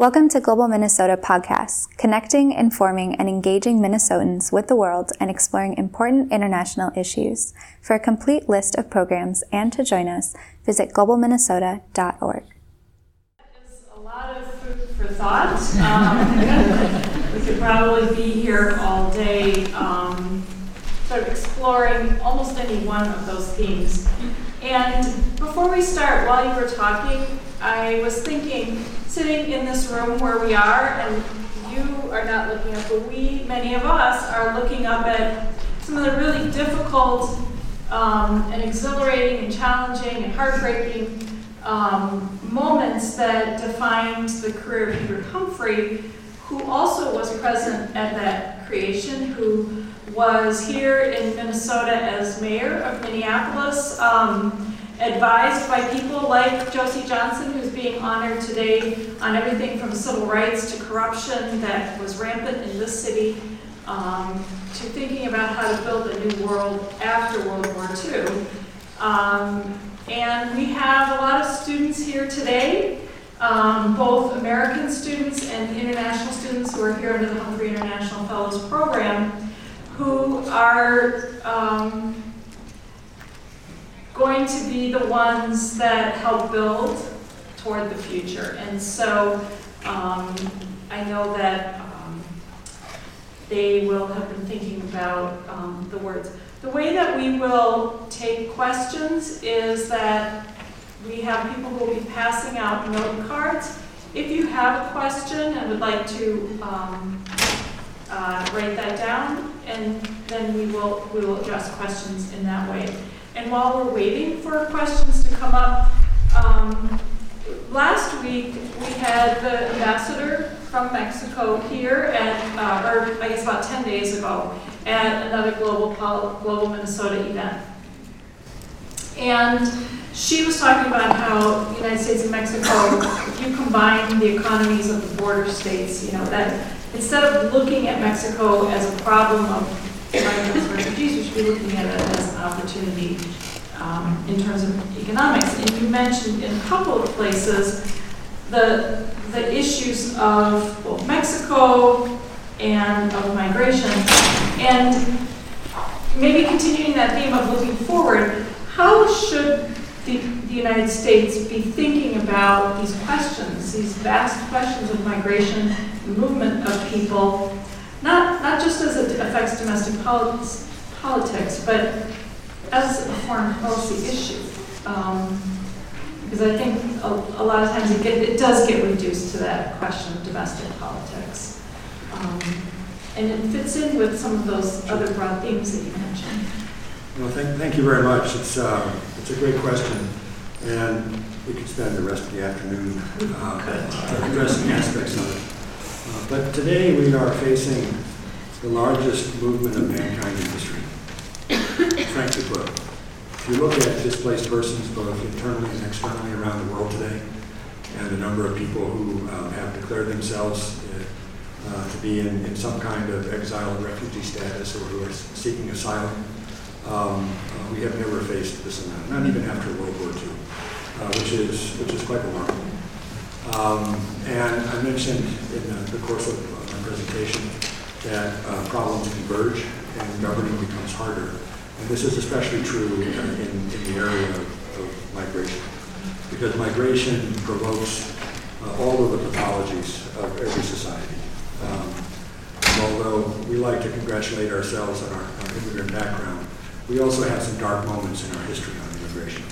Welcome to Global Minnesota Podcasts, connecting, informing, and engaging Minnesotans with the world and exploring important international issues. For a complete list of programs and to join us, visit globalminnesota.org. It's a lot of food for thought. Um, we could probably be here all day um, sort of exploring almost any one of those themes. And before we start, while you were talking, I was thinking, sitting in this room where we are, and you are not looking up, but we, many of us, are looking up at some of the really difficult um, and exhilarating and challenging and heartbreaking um, moments that defined the career of Hubert Humphrey, who also was present at that creation, who was here in Minnesota as mayor of Minneapolis. Um, advised by people like Josie Johnson, who's being honored today on everything from civil rights to corruption that was rampant in this city, um, to thinking about how to build a new world after World War II. Um, and we have a lot of students here today, um, both American students and international students who are here under the Humphrey International Fellows Program, who are um, going to be the ones that help build toward the future. And so um, I know that um, they will have been thinking about um, the words. The way that we will take questions is that we have people who will be passing out note cards. If you have a question and would like to um, uh, write that down, and then we will we will address questions in that way. And while we're waiting for questions to come up, um, last week we had the ambassador from Mexico here at, uh, or I guess about 10 days ago, at another Global, Global Minnesota event. And she was talking about how the United States and Mexico, if you combine the economies of the border states, you know, that instead of looking at Mexico as a problem of migrants and refugees, we should be looking at it as an opportunity um, in terms of economics. And you mentioned in a couple of places the, the issues of both Mexico and of migration. And maybe continuing that theme of looking forward, how should the, the United States be thinking about these questions, these vast questions of migration, movement of people, not, not just as it affects domestic politics, politics but as a foreign policy issue. Um, because I think a, a, lot of times it, get, it does get reduced to that question of domestic politics. Um, and it fits in with some of those other broad themes that you mentioned. Well, thank, thank you very much. It's, uh, it's a great question. And we could spend the rest of the afternoon uh, addressing aspects of it. Uh, but today we are facing the largest movement of mankind in history, frankly put. If you look at displaced persons both internally and externally around the world today, and the number of people who uh, have declared themselves uh, to be in, in, some kind of exile or refugee status or who are seeking asylum, um, we have never faced this amount, not even after World War II, uh, which, is, which is quite remarkable. Um, and I mentioned in the, the course of my presentation that uh, problems converge and governing becomes harder. And this is especially true in, in the area of, of, migration, because migration provokes uh, all of the pathologies of every society. Um, although we like to congratulate ourselves on our, our immigrant background, we also have some dark moments in our history on immigration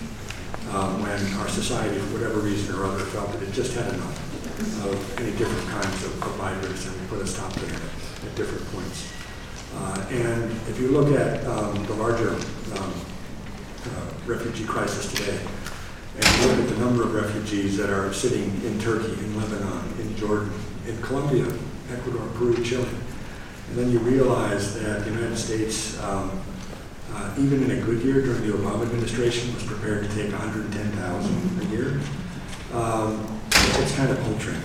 um, when our society, for whatever reason or other, felt that it just had enough of any different kinds of, migrants and put a stop to it at different points. Uh, and if you look at um, the larger um, uh, refugee crisis today, and you look at the number of refugees that are sitting in Turkey, in Lebanon, in Jordan, in Colombia, Ecuador, Peru, Chile, and then you realize that the United States um, uh, even in a good year during the Obama administration, was prepared to take 110,000 a year. Um, it's kind of paltry.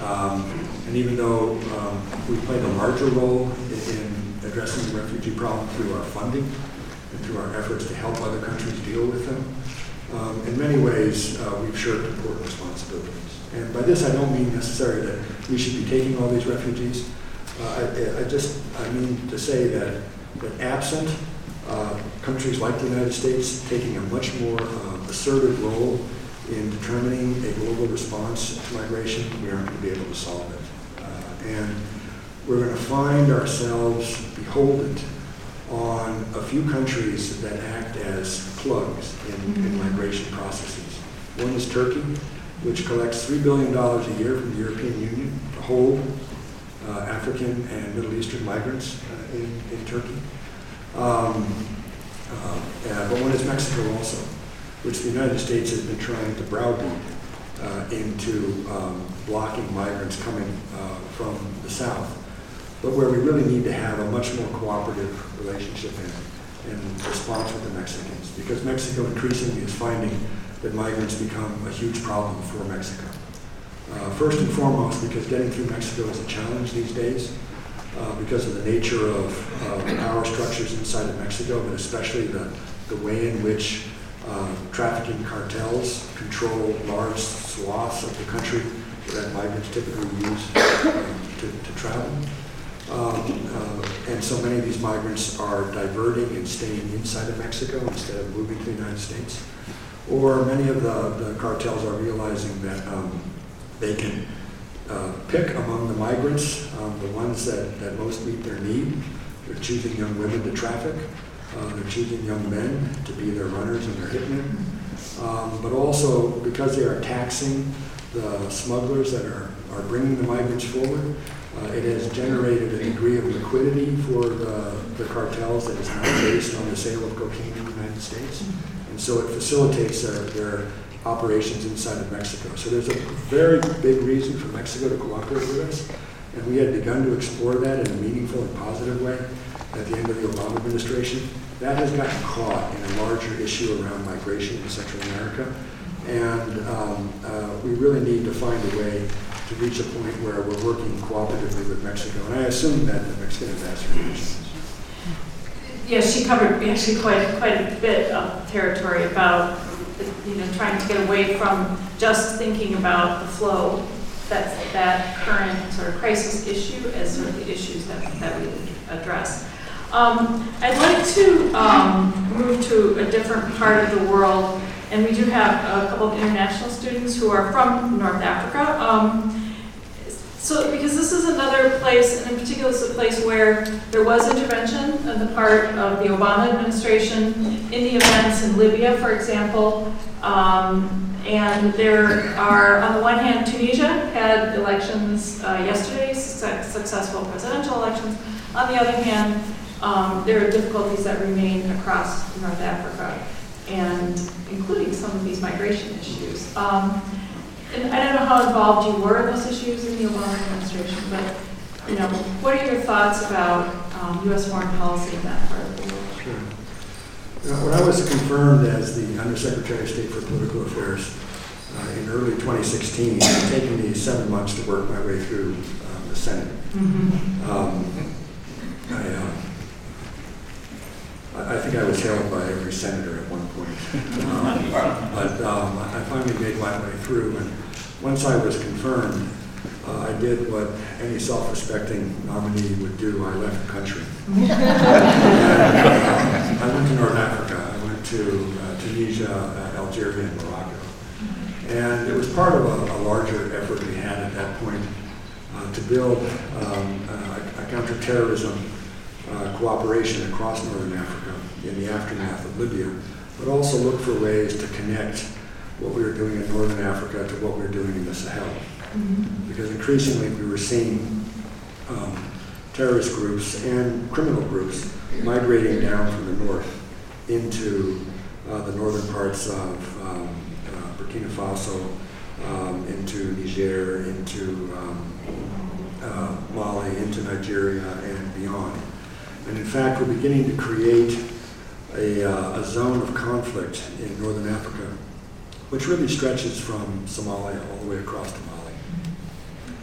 Um, and even though um, we played a larger role in, in, addressing the refugee problem through our funding and through our efforts to help other countries deal with them, um, in many ways uh, we've shared important responsibilities. And by this, I don't mean necessarily that we should be taking all these refugees. Uh, I, I just, I mean to say that, that absent uh, countries like the United States taking a much more uh, assertive role in determining a global response to migration, we aren't going to be able to solve it. Uh, and we're going to find ourselves beholden on a few countries that act as plugs in, in mm-hmm. migration processes. One is Turkey, which collects $3 billion a year from the European Union to hold uh, African and Middle Eastern migrants uh, in, in Turkey. Um, uh, but one is Mexico also, which the United States has been trying to browbeat uh, into um, blocking migrants coming uh, from the south but where we really need to have a much more cooperative relationship in, in response with the Mexicans, because Mexico increasingly is finding that migrants become a huge problem for Mexico. Uh, first and foremost, because getting through Mexico is a challenge these days, uh, because of the nature of power structures inside of Mexico, but especially the, the way in which uh, trafficking cartels control large swaths of the country that migrants typically use uh, to, to travel. Um, uh, and so many of these migrants are diverting and staying inside of Mexico instead of moving to the United States. Or many of the, the cartels are realizing that um, they can uh, pick among the migrants um, the ones that, that most meet their need. They're choosing young women to traffic. Uh, they're choosing young men to be their runners and their hitmen. Um, but also because they are taxing the smugglers that are, are bringing the migrants forward, uh, it has generated a degree of liquidity for the, the cartels that is not based on the sale of cocaine in the United States. And so it facilitates their, their operations inside of Mexico. So there's a very big reason for Mexico to cooperate with us. And we had begun to explore that in a meaningful and positive way at the end of the Obama administration. That has gotten caught in a larger issue around migration in Central America. And um, uh, we really need to find a way to reach a point where we're working cooperatively with Mexico. And I assume that the Mexican ambassador. Yes, she covered actually quite quite a bit of territory about you know trying to get away from just thinking about the flow that's that current sort of crisis issue as sort of the issues that, that we address. Um, I'd like to um, move to a different part of the world and we do have a couple of international students who are from North Africa. Um, so, because this is another place, and in particular, it's a place where there was intervention on the part of the Obama administration in the events in Libya, for example. Um, and there are, on the one hand, Tunisia had elections uh, yesterday, successful presidential elections. On the other hand, um, there are difficulties that remain across North Africa and including some of these migration issues. Um, and I don't know how involved you were in those issues in the Obama administration, but you know, what are your thoughts about um, U.S. foreign policy in that part of the world? Sure. You know, when I was confirmed as the Undersecretary of State for Political Affairs uh, in early 2016, it taken me seven months to work my way through uh, the Senate. Mm-hmm. Um, I, uh, I think I was hailed by every senator at one point. Um, but um, I finally made my way through, and once I was confirmed, uh, I did what any self-respecting nominee would do. I left the country. and, uh, I went to North Africa. I went to uh, Tunisia, uh, Algeria, and Morocco. And it was part of a, a larger effort we had at that point uh, to build um, a, a counterterrorism uh, cooperation across Northern Africa in the aftermath of Libya, but also look for ways to connect what we were doing in Northern Africa to what we were doing in the Sahel. Mm-hmm. Because increasingly we were seeing um, terrorist groups and criminal groups migrating down from the north into uh, the northern parts of um, uh, Burkina Faso, um, into Niger, into um, uh, Mali, into Nigeria, and beyond. And in fact, we're beginning to create a, uh, a zone of conflict in northern Africa, which really stretches from Somalia all the way across to Mali.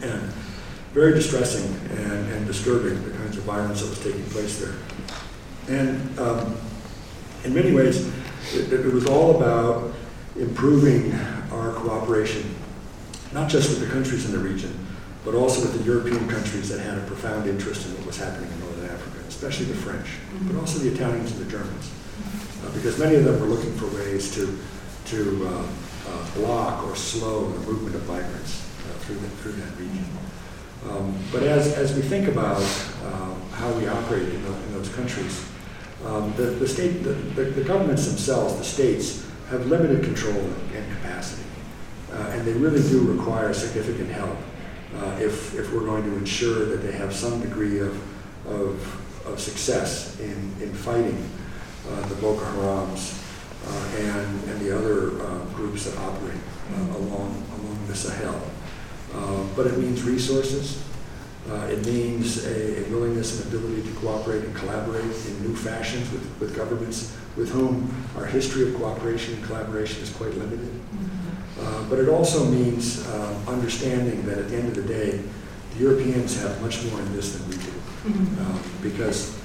And very distressing and, and disturbing, the kinds of violence that was taking place there. And um, in many ways, it, it was all about improving our cooperation not just with the countries in the region, but also with the European countries that had a profound interest in what was happening in Northern Africa, especially the French, but also the Italians and the Germans. Uh, because many of them were looking for ways to, to uh, uh, block or slow the movement of migrants uh, through, the, through that region. Um, but as, as we think about um, how we operate in, the, in those countries, um, the, the, state, the, the, governments themselves, the states, have limited control and capacity. Uh, and they really do require significant help uh, if, if we're going to ensure that they have some degree of, of, of success in, in fighting uh, the Boko Harams and, and the other uh, groups that operate uh, along, along the Sahel. Uh, but it means resources. Uh, it means a, a, willingness and ability to cooperate and collaborate in new fashions with, with governments with whom our history of cooperation and collaboration is quite limited. Mm-hmm. Uh, but it also means uh, understanding that at the end of the day, the Europeans have much more in this than we do. Um, because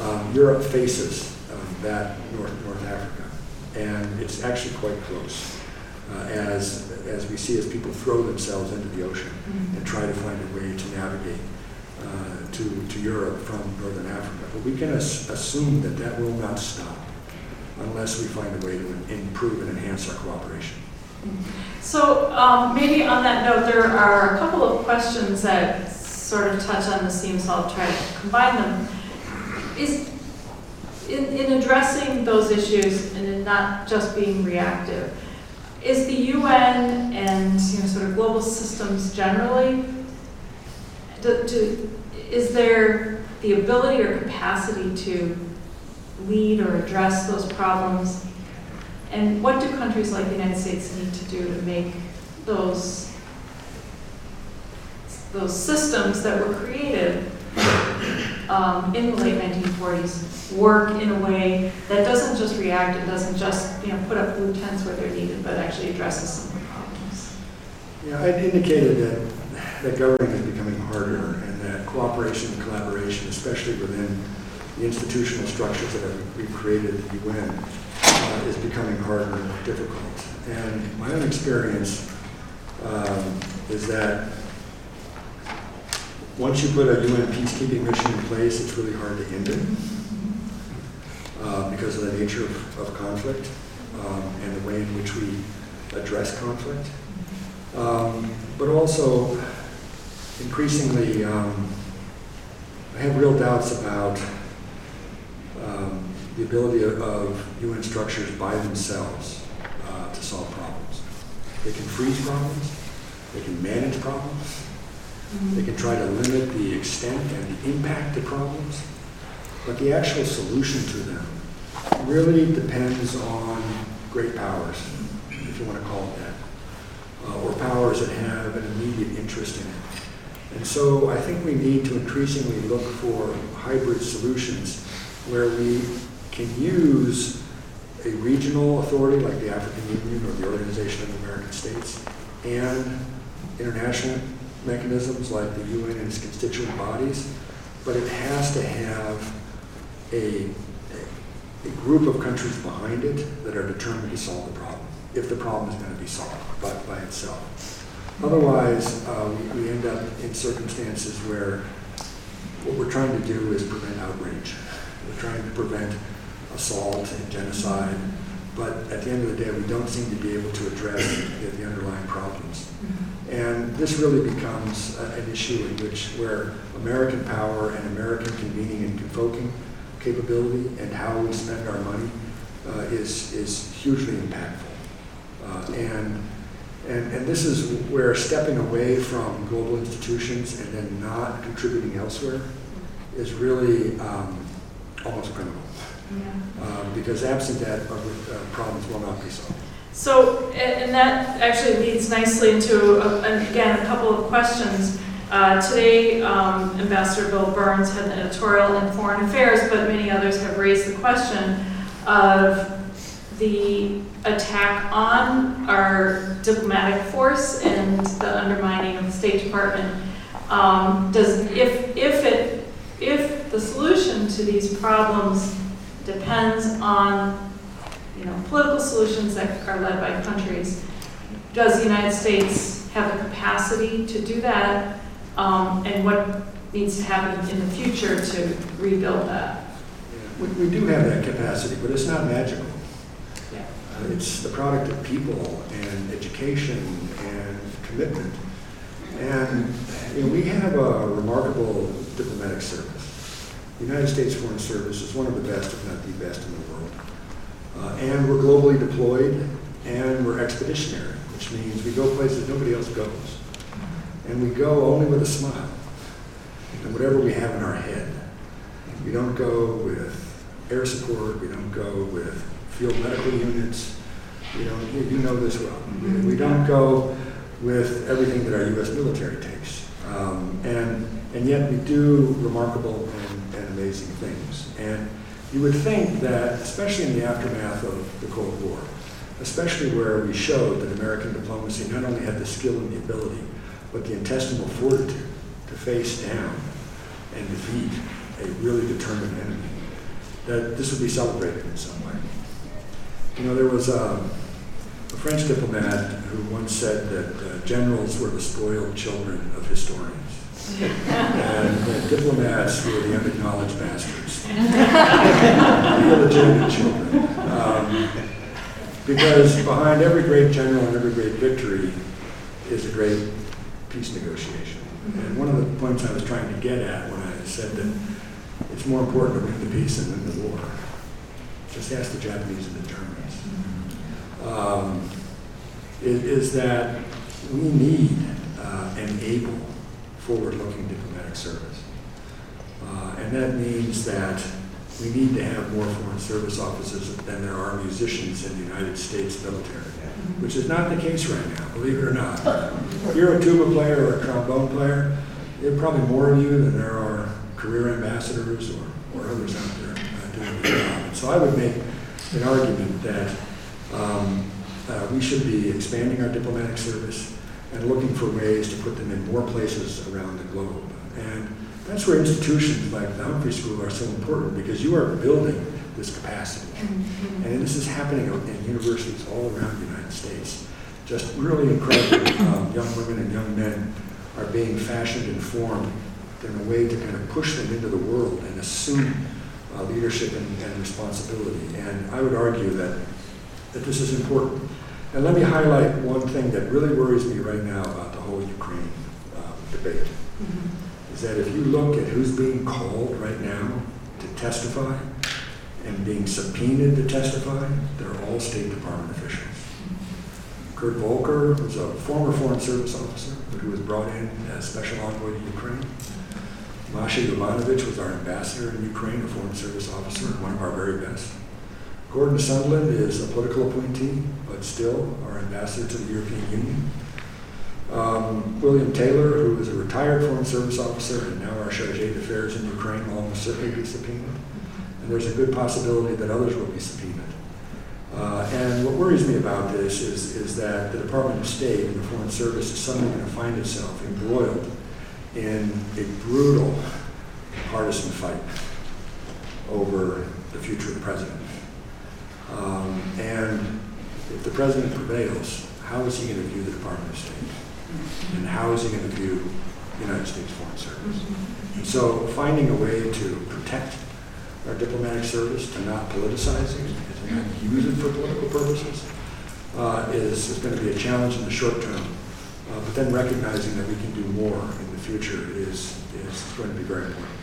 um, Europe faces that North, North Africa, and it's actually quite close uh, as, as we see as people throw themselves into the ocean mm-hmm. and try to find a way to navigate uh, to, to Europe from Northern Africa. But we can as- assume that that will not stop unless we find a way to improve and enhance our cooperation. Mm-hmm. So um, maybe on that note, there are a couple of questions that sort of touch on the theme, so I'll try to combine them. Is in, in addressing those issues and in not just being reactive, is the UN and you know, sort of global systems generally, do, do, is there the ability or capacity to lead or address those problems? And what do countries like the United States need to do to make those, those systems that were created um, in the late 1940s work in a way that doesn't just react, it doesn't just you know put up blue tents where they're needed, but actually addresses some of the problems. Yeah, I indicated that that governing is becoming harder, and that cooperation and collaboration, especially within the institutional structures that we've created at the UN, uh, is becoming harder and more difficult. And my own experience um, is that once you put a UN peacekeeping mission in place, it's really hard to end it uh, because of the nature of, of conflict um, and the way in which we address conflict. Um, but also, increasingly, um, I have real doubts about um, the ability of, of, UN structures by themselves uh, to solve problems. They can freeze problems, they can manage problems, they can try to limit the extent and the impact of problems, but the actual solution to them really depends on great powers, if you want to call it that, uh, or powers that have an immediate interest in it. And so I think we need to increasingly look for hybrid solutions where we can use a regional authority like the African Union or the Organization of American States and international mechanisms like the UN and its constituent bodies, but it has to have a, a, group of countries behind it that are determined to solve the problem, if the problem is going to be solved by, by itself. Otherwise, uh, we, we end up in circumstances where what we're trying to do is prevent outrage. We're trying to prevent assault and genocide, but at the end of the day, we don't seem to be able to address the, the underlying problems. And this really becomes a, an issue in which where American power and American convening and convoking capability and how we spend our money uh, is, is hugely impactful. Uh, and, and, and this is where stepping away from global institutions and then not contributing elsewhere is really um, almost criminal. Yeah. Um, because absent that, uh, problems will not be solved. So, and that actually leads nicely into, a, again, a couple of questions. Uh, today, um, Ambassador Bill Burns had an editorial in Foreign Affairs, but many others have raised the question of the attack on our diplomatic force and the undermining of the State Department. Um, does if if it if the solution to these problems depends on you know, political solutions that are led by countries. Does the United States have the capacity to do that, um, and what needs to happen in the future to rebuild that. We, we do have that capacity, but it's not magical. Yeah. Uh, It's the product of people and education and commitment. And, you know, we have a remarkable diplomatic service. The United States Foreign Service is one of the best, if not the best in the world. Uh, and we're globally deployed and we're expeditionary, which means we go places nobody else goes. And we go only with a smile and whatever we have in our head. We don't go with air support, we don't go with field medical units. You know, you, know this well. We don't go with everything that our U.S. military takes. Um, and, and yet we do remarkable and, and amazing things. And you would think that, especially in the aftermath of the Cold War, especially where we showed that American diplomacy not only had the skill and the ability, but the intestinal fortitude to face down and defeat a really determined enemy, that this would be celebrated in some way. You know, there was um, a French diplomat who once said that uh, generals were the spoiled children of historians. And that diplomats were the unacknowledged bastards. the illegitimate children. Um, because behind every great general and every great victory is a great peace negotiation. And one of the points I was trying to get at when I said that it's more important to win the peace than win the war. Just ask the Japanese and the Germans. Um, is, is that we need uh, an able, forward-looking diplomatic service. Uh, and that means that we need to have more foreign service officers than there are musicians in the United States military, which is not the case right now, believe it or not. If you're a tuba player or a trombone player, there are probably more of you than there are career ambassadors or, or others out there uh, doing the job. And so I would make an argument that um, uh, we should be expanding our diplomatic service and looking for ways to put them in more places around the globe. And that's where institutions like the Humphrey School are so important because you are building this capacity. Mm-hmm. And this is happening in universities all around the United States. Just really incredible um, young women and young men are being fashioned and formed in a way to kind of push them into the world and assume uh, leadership and, and responsibility. And I would argue that, that this is important. And let me highlight one thing that really worries me right now about the whole Ukraine uh, debate. Mm-hmm. Is that if you look at who's being called right now to testify and being subpoenaed to testify, they're all State Department officials. Mm-hmm. Kurt Volker was a former Foreign Service officer who was brought in as special envoy to Ukraine. Mm-hmm. Masha Yovanovitch was our ambassador in Ukraine, a Foreign Service officer, and one of our very best. Gordon Sondland is a political appointee, but still our ambassador to the European Union. Um, William Taylor, who is a retired Foreign Service officer and now our charge d'affaires in Ukraine, will almost certainly be subpoenaed. And there's a good possibility that others will be subpoenaed. Uh, and what worries me about this is, is that the Department of State and the Foreign Service is suddenly going to find itself embroiled in a brutal partisan fight over the future of the president. Um, and if the president prevails, how is he going to view the Department of State? And how is he going to view the United States Foreign Service? And so finding a way to protect our diplomatic service, to not politicize it, to not use it for political purposes, uh, is, is going to be a challenge in the short term. Uh, but then recognizing that we can do more in the future is, is going to be very important.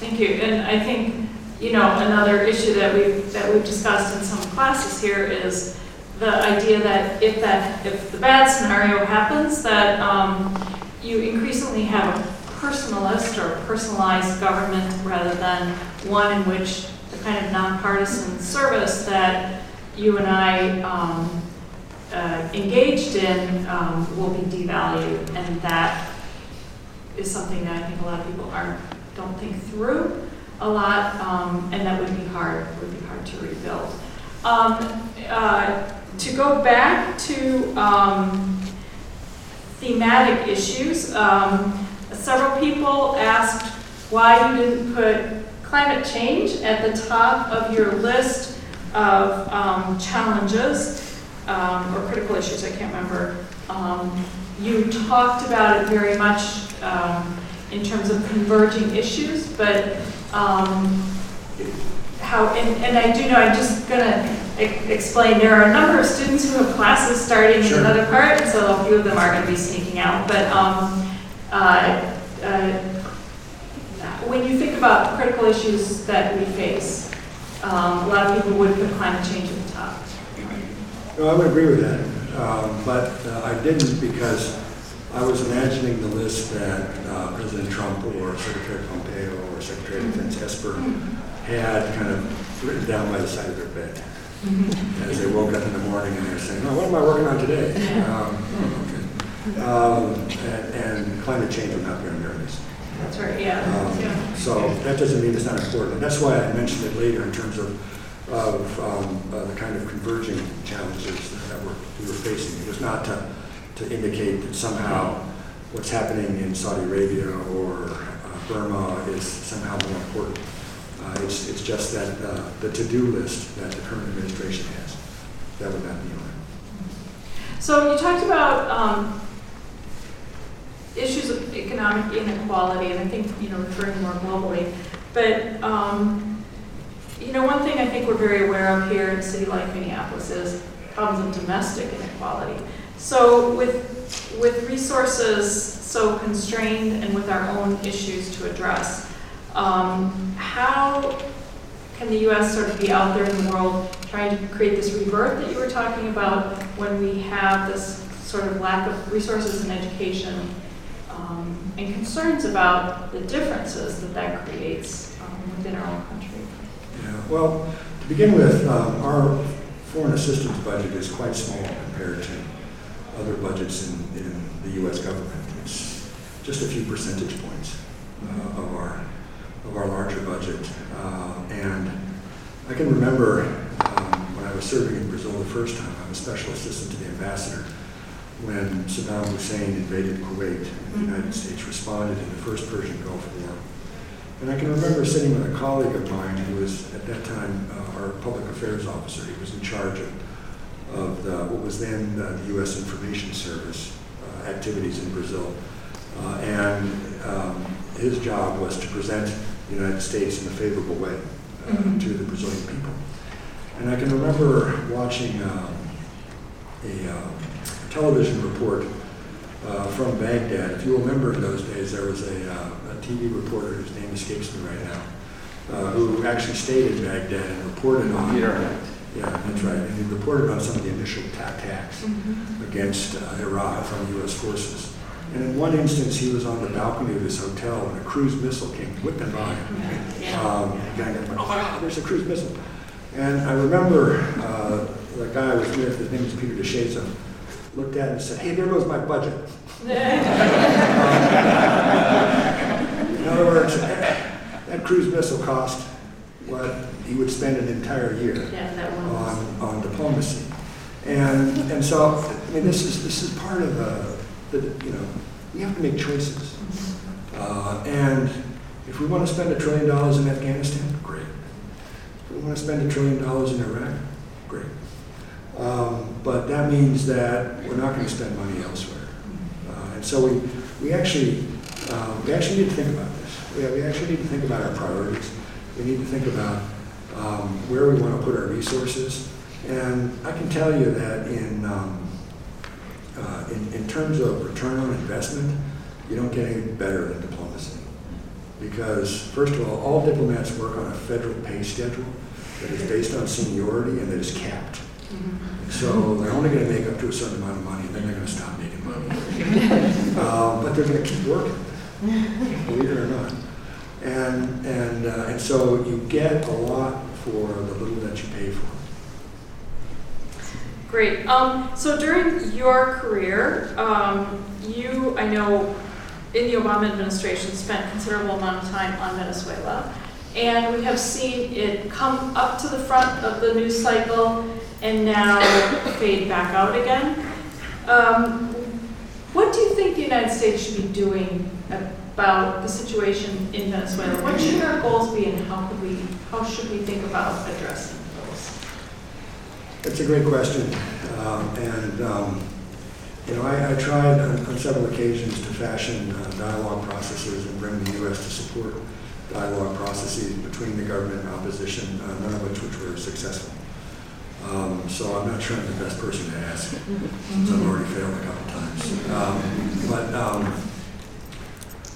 Thank you. And I think, you know, another issue that we've, that we've discussed in some classes here is the idea that if that, if the bad scenario happens, that um, you increasingly have a personalist or personalized government rather than one in which the kind of nonpartisan service that you and I um, uh, engaged in um, will be devalued, and that is something that I think a lot of people aren't don't think through a lot, um, and that would be hard would be hard to rebuild. Um, uh, to go back to um, thematic issues, um, several people asked why you didn't put climate change at the top of your list of um, challenges um, or critical issues. I can't remember You talked about it very much in terms of converging issues, but um, how, and and I do know, I'm just going to explain, there are a number of students who have classes starting in another part, so a few of them are going to be sneaking out, but um, uh, uh, when you think about critical issues that we face, um, a lot of people would put climate change at the top. No, I would agree with that, um, but uh, I didn't because I was imagining the list that uh, President Trump or Secretary Pompeo or Secretary of Defense Esper had kind of written down by the side of their bed. As they woke up in the morning and they're saying, oh, what am I working on today? Um, okay. Um, and, and climate change would not be on their list. That's right, yeah. Um, yeah. So that doesn't mean it's not important. And that's why I mentioned it later in terms of, of um, uh, the kind of converging challenges that we're, we were facing. It was not to, to indicate that somehow what's happening in Saudi Arabia or uh, Burma is somehow more important. Uh, it's, it's just that uh, the to-do list that the current administration has, that would not be on. So you talked about um, issues of economic inequality, and I think, you know, referring more globally. But, um, you know, one thing I think we're very aware of here in a city like Minneapolis is problems of domestic inequality. So with, with resources so constrained and with our own issues to address, um, how can the U.S. sort of be out there in the world trying to create this rebirth that you were talking about when we have this sort of lack of resources in education um, and concerns about the differences that that creates um, within our own country? Yeah, well, to begin with, um, our foreign assistance budget is quite small compared to other budgets in, in the U.S. government. It's just a few percentage points uh, of our of our larger budget. Uh, and I can remember um, when I was serving in Brazil the first time, I was special assistant to the ambassador when Saddam Hussein invaded Kuwait and the United States responded in the first Persian Gulf War. And I can remember sitting with a colleague of mine who was at that time uh, our public affairs officer. He was in charge of, of the, what was then the U.S. Information Service uh, activities in Brazil. Uh, and um, his job was to present the United States in a favorable way uh, Mhm. to the Brazilian people. And I can remember watching um, a uh, television report uh, from Baghdad. If you remember in those days, there was a, uh, a TV reporter whose name escapes me right now, uh, who actually stayed in Baghdad and reported on. Peter. Yeah, that's right. And he reported on some of the initial ta- attacks against uh, Iraq from U.S. forces. And in one instance, he was on the balcony of his hotel and a cruise missile came whipping by him. Um, the guy went, oh my God, there's a cruise missile. And I remember uh, the guy I was with, his name was Peter DeShazo, looked at it and said, hey, there goes my budget. In other words, that cruise missile cost what he would spend an entire year Yeah, on, on diplomacy. And, and so, I mean, this is, this is part of the, the, you know, we have to make choices. Uh, and if we want to spend a trillion dollars in Afghanistan, great. If we want to spend a trillion dollars in Iraq, great. Um, but that means that we're not going to spend money elsewhere. Uh, and so we, we actually, uh, we actually need to think about this. We, we actually need to think about our priorities. We need to think about um, where we want to put our resources. And I can tell you that in, um, uh, in, in terms of return on investment, you don't get any better than diplomacy. Because, first of all, all diplomats work on a federal pay schedule that is based on seniority and that is capped. So they're only going to make up to a certain amount of money, and then they're going to stop making money. um, but they're going to keep working, believe it or not. And and uh, and so you get a lot for the little that you pay for. Great. Um, so during your career, um, you, I know, in the Obama administration, spent considerable amount of time on Venezuela. And we have seen it come up to the front of the news cycle and now fade back out again. Um, what do you think the United States should be doing about the situation in Venezuela? What should our goals be and how could we, how should we think about addressing those? That's a great question, um, and um, You know, I, I tried on, on several occasions to fashion uh, dialogue processes and bring the U.S. to support dialogue processes between the government and opposition, uh, none of which, which were successful. Um, so I'm not sure I'm the best person to ask, since I've already failed a couple times. Um, but, um,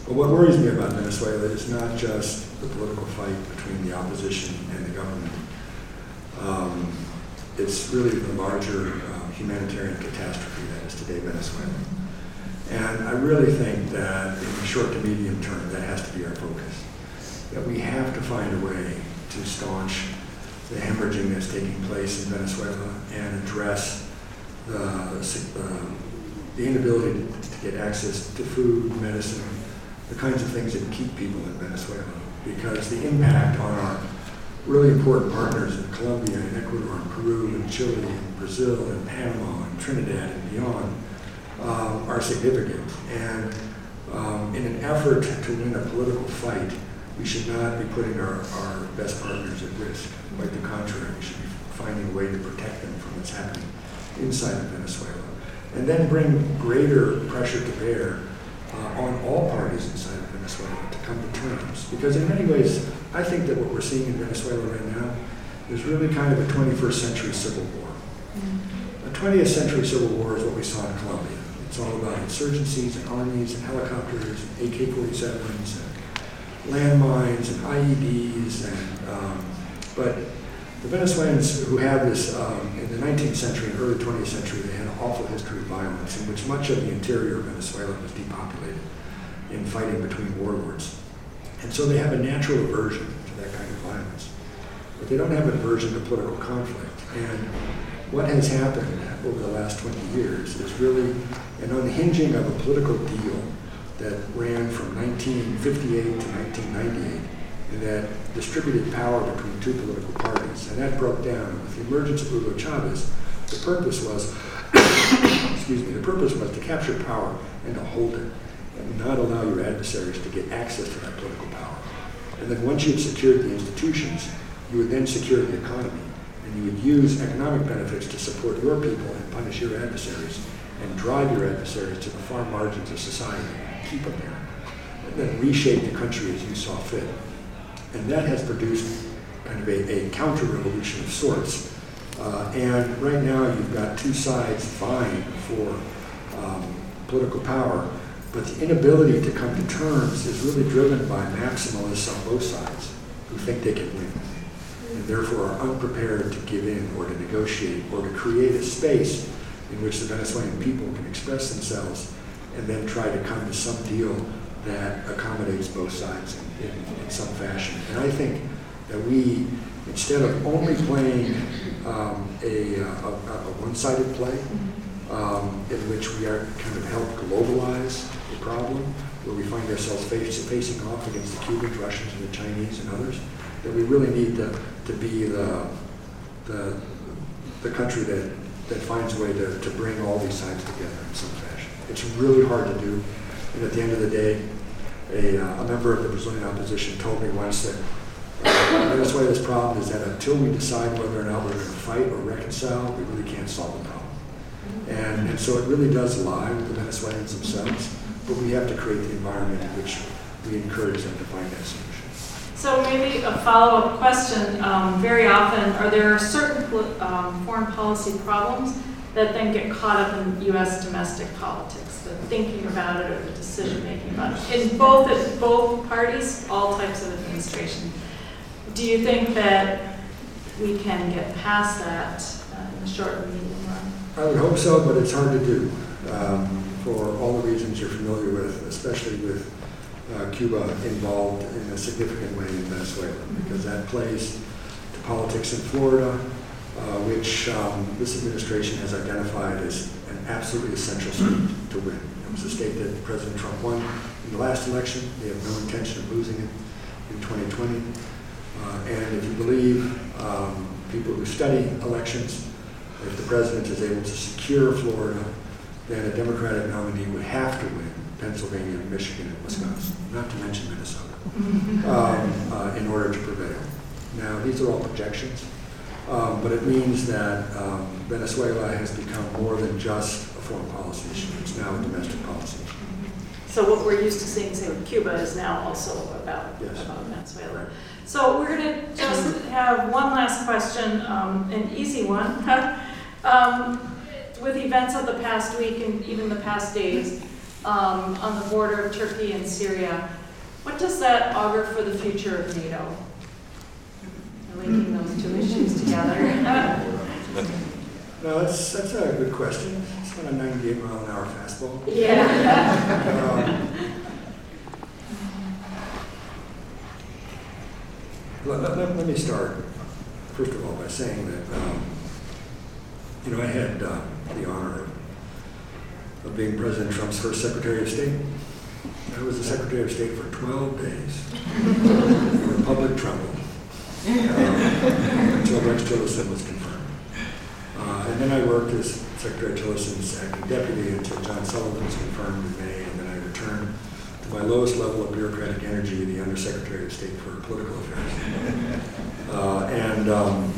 but what worries me about Venezuela is not just the political fight between the opposition and the government. Um, it's really the larger uh, humanitarian catastrophe that is today Venezuela. And I really think that in the short to medium term, that has to be our focus. That we have to find a way to staunch the hemorrhaging that's taking place in Venezuela and address the, uh, the inability to, to, get access to food, medicine, the kinds of things that keep people in Venezuela. Because the impact on our really important partners in Colombia and Ecuador and Peru and Chile and Brazil and Panama and Trinidad and beyond um, are significant. And um, in an effort to win a political fight, we should not be putting our, our best partners at risk. Quite the contrary, we should be finding a way to protect them from what's happening inside of Venezuela. And then bring greater pressure to bear uh, on all parties inside of Venezuela to come to terms. Because in many ways, I think that what we're seeing in Venezuela right now is really kind of a 21st century civil war. Mm-hmm. A 20th century civil war is what we saw in Colombia. It's all about insurgencies and armies and helicopters and AK-47s and landmines and IEDs. And, um, but the Venezuelans who had this, um, in the 19th century and early 20th century, they had an awful history of violence in which much of the interior of Venezuela was depopulated in fighting between warlords. And so they have a natural aversion to that kind of violence. But they don't have an aversion to political conflict. And what has happened over the last 20 years is really an unhinging of a political deal that ran from 1958 to 1998 and that distributed power between two political parties. And that broke down. With the emergence of Hugo Chavez, the purpose was, excuse me, the purpose was to capture power and to hold it and not allow your adversaries to get access to that political power. And then once you had secured the institutions, you would then secure the economy. And you would use economic benefits to support your people and punish your adversaries and drive your adversaries to the far margins of society, keep them there, and then reshape the country as you saw fit. And that has produced kind of a, a counter-revolution of sorts. Uh, and right now you've got two sides vying for um, political power but the inability to come to terms is really driven by maximalists on both sides who think they can win and therefore are unprepared to give in or to negotiate or to create a space in which the Venezuelan people can express themselves and then try to come to some deal that accommodates both sides in, in, in some fashion. And I think that we, instead of only playing um, a, a, a one-sided play, um, in which we are kind of helped globalize the problem, where we find ourselves face, facing off against the Cubans, Russians, and the Chinese and others, that we really need to, to be the, the, the country that, that finds a way to, to bring all these sides together in some fashion. It's really hard to do, and at the end of the day, a, uh, a member of the Brazilian opposition told me once that uh, Venezuela's problem is that until we decide whether or not we're going to fight or reconcile, we really can't solve the problem. And, and so it really does lie with the Venezuelans themselves, but we have to create the environment in which we encourage them to find that solution. So maybe a follow-up question. Um, very often, are there certain um, foreign policy problems that then get caught up in U.S. domestic politics, the thinking about it or the decision-making about it, in both both parties, all types of administration? Do you think that we can get past that uh, in the short and medium run? I would hope so, but it's hard to do um, for all the reasons you're familiar with, especially with uh, Cuba involved in a significant way in Venezuela, because that plays to politics in Florida, uh, which um, this administration has identified as an absolutely essential state to win. It was a state that President Trump won in the last election. They have no intention of losing it in 2020. Uh, and if you believe um, people who study elections, if the president is able to secure Florida, then a Democratic nominee would have to win Pennsylvania, Michigan, and Wisconsin, not to mention Minnesota, um, uh, in order to prevail. Now, these are all projections, um, but it means that um, Venezuela has become more than just a foreign policy issue. It's now a domestic policy. So what we're used to seeing, say with Cuba, is now also about, Yes. about Venezuela. So we're going to just have one last question, um, an easy one. Um, With events of the past week and even the past days um, on the border of Turkey and Syria, what does that augur for the future of NATO? Linking those two issues together. No, that's, that's a good question. It's not a 98 mile an hour fastball. Yeah. Let, let- let- me start, first of all, by saying that, um, you know, I had uh, the honor of, of being President Trump's first Secretary of State. I was the Secretary of State for 12 days. The public trembled um, until Rex Tillerson was confirmed. Uh, And then I worked as Secretary Tillerson's acting deputy until John Sullivan was confirmed in May, and then I returned my lowest level of bureaucratic energy, the Undersecretary of State for Political Affairs. Uh, And, um,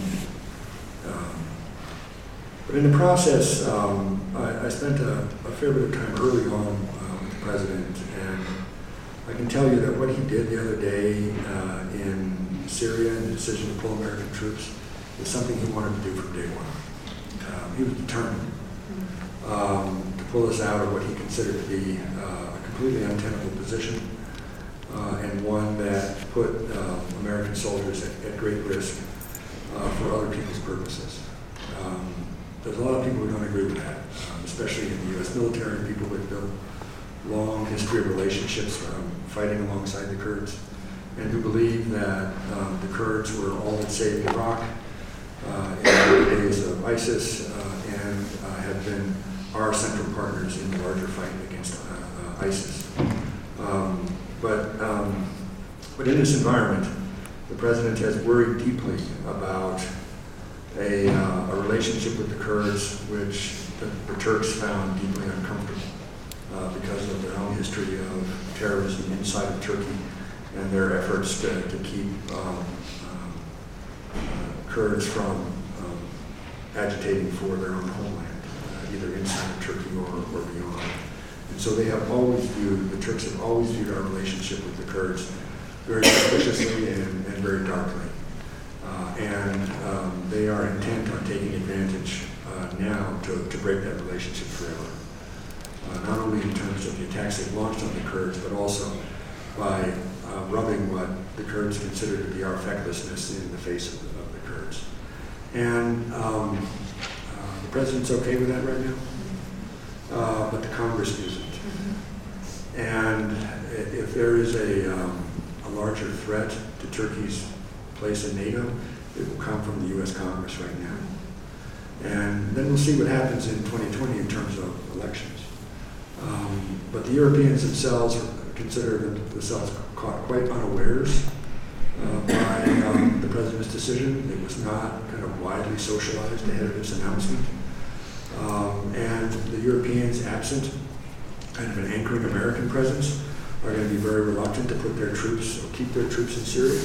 um, but in the process, um, I I spent a a fair bit of time early on uh, with the President, and I can tell you that what he did the other day uh, in Syria and the decision to pull American troops is something he wanted to do from day one. Um, He was determined um, to pull us out of what he considered to be uh, a completely untenable position uh, and one that put uh, American soldiers at, at great risk uh, for other people's purposes. Um, there's a lot of people who don't agree with that, um, especially in the U.S. military, people with built long history of relationships um, fighting alongside the Kurds, and who believe that um, the Kurds were all that saved Iraq uh, in the days of ISIS uh, and uh, have been our central partners in the larger fight against uh, ISIS. But, um, but in this environment, the president has worried deeply about a, uh, a relationship with the Kurds, which the, the Turks found deeply uncomfortable uh, because of their own history of terrorism inside of Turkey and their efforts to, to keep um, uh, Kurds from um, agitating for their own homeland, uh, either inside of Turkey or, or beyond. And so they have always viewed, the Turks have always viewed our relationship with the Kurds very suspiciously and, and very darkly. Uh, and um, they are intent on taking advantage uh, now to, to break that relationship forever. Uh, not only in terms of the attacks they've launched on the Kurds, but also by uh, rubbing what the Kurds consider to be our fecklessness in the face of the, of the Kurds. And um, uh, the president's okay with that right now, uh, but the Congress isn't. And if there is a, um, a larger threat to Turkey's place in NATO, it will come from the U.S. Congress right now. And then we'll see what happens in 2020 in terms of elections. Um, but the Europeans themselves consider themselves caught quite unawares uh, by um, the president's decision. It was not kind of widely socialized ahead of its announcement. Um, and the Europeans, absent kind of an anchoring American presence, are going to be very reluctant to put their troops or keep their troops in Syria.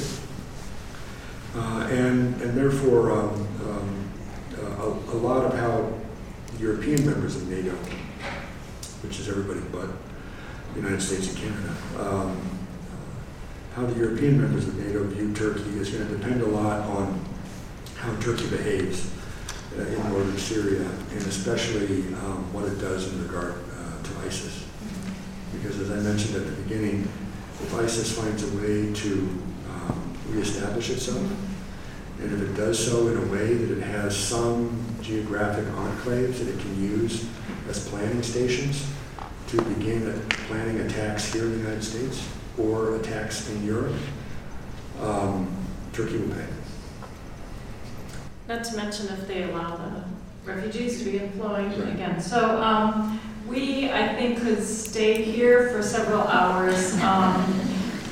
Uh, and, and therefore, um, um, uh, a, a lot of how European members of NATO, which is everybody but the United States and Canada, um, how the European members of NATO view Turkey is going to depend a lot on how Turkey behaves uh, in northern Syria, and especially um, what it does in regard uh, ISIS. Because as I mentioned at the beginning, if ISIS finds a way to um, reestablish itself, and if it does so in a way that it has some geographic enclaves that it can use as planning stations to begin planning attacks here in the United States or attacks in Europe, um, Turkey will pay. Not to mention if they allow the refugees to be employed Right. again. So um, we, I think, could stay here for several hours. Um,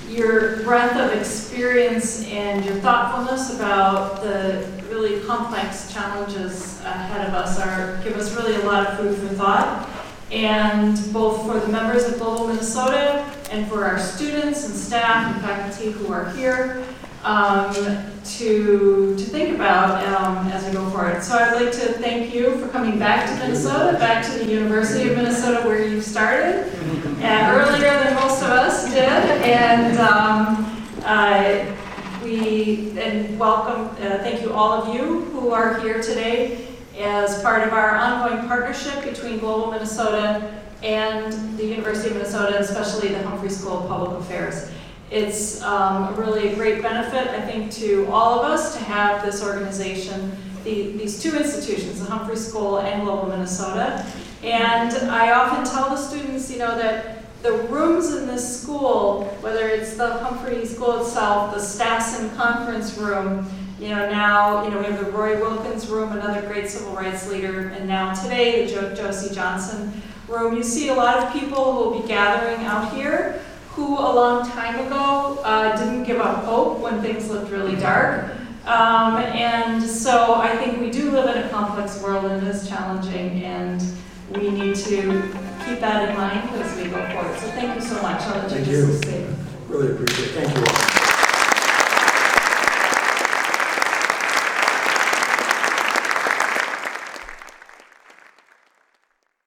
Your breadth of experience and your thoughtfulness about the really complex challenges ahead of us are, give us really a lot of food for thought. And both for the members of Global Minnesota and for our students and staff and faculty who are here, um, to, to think about um, as we go forward. So I'd like to thank you for coming back to Minnesota, back to the University of Minnesota where you started, and earlier than most of us did. And um, uh, we and welcome, uh, thank you all of you who are here today as part of our ongoing partnership between Global Minnesota and the University of Minnesota, especially the Humphrey School of Public Affairs. It's um, really a great benefit, I think, to all of us to have this organization, the, these two institutions, the Humphrey School and Global Minnesota. And I often tell the students, you know, that the rooms in this school, whether it's the Humphrey School itself, the Stassen Conference Room, you know, now, you know, we have the Roy Wilkins Room, another great civil rights leader, and now today, the jo- Josie Johnson Room. You see a lot of people who will be gathering out here who a long time ago uh, didn't give up hope when things looked really dark. Um, and so I think we do live in a complex world and it is challenging, and we need to keep that in mind as we go forward. So thank you so much. I'll let Thank you you. just say. Really appreciate it. Thank you all.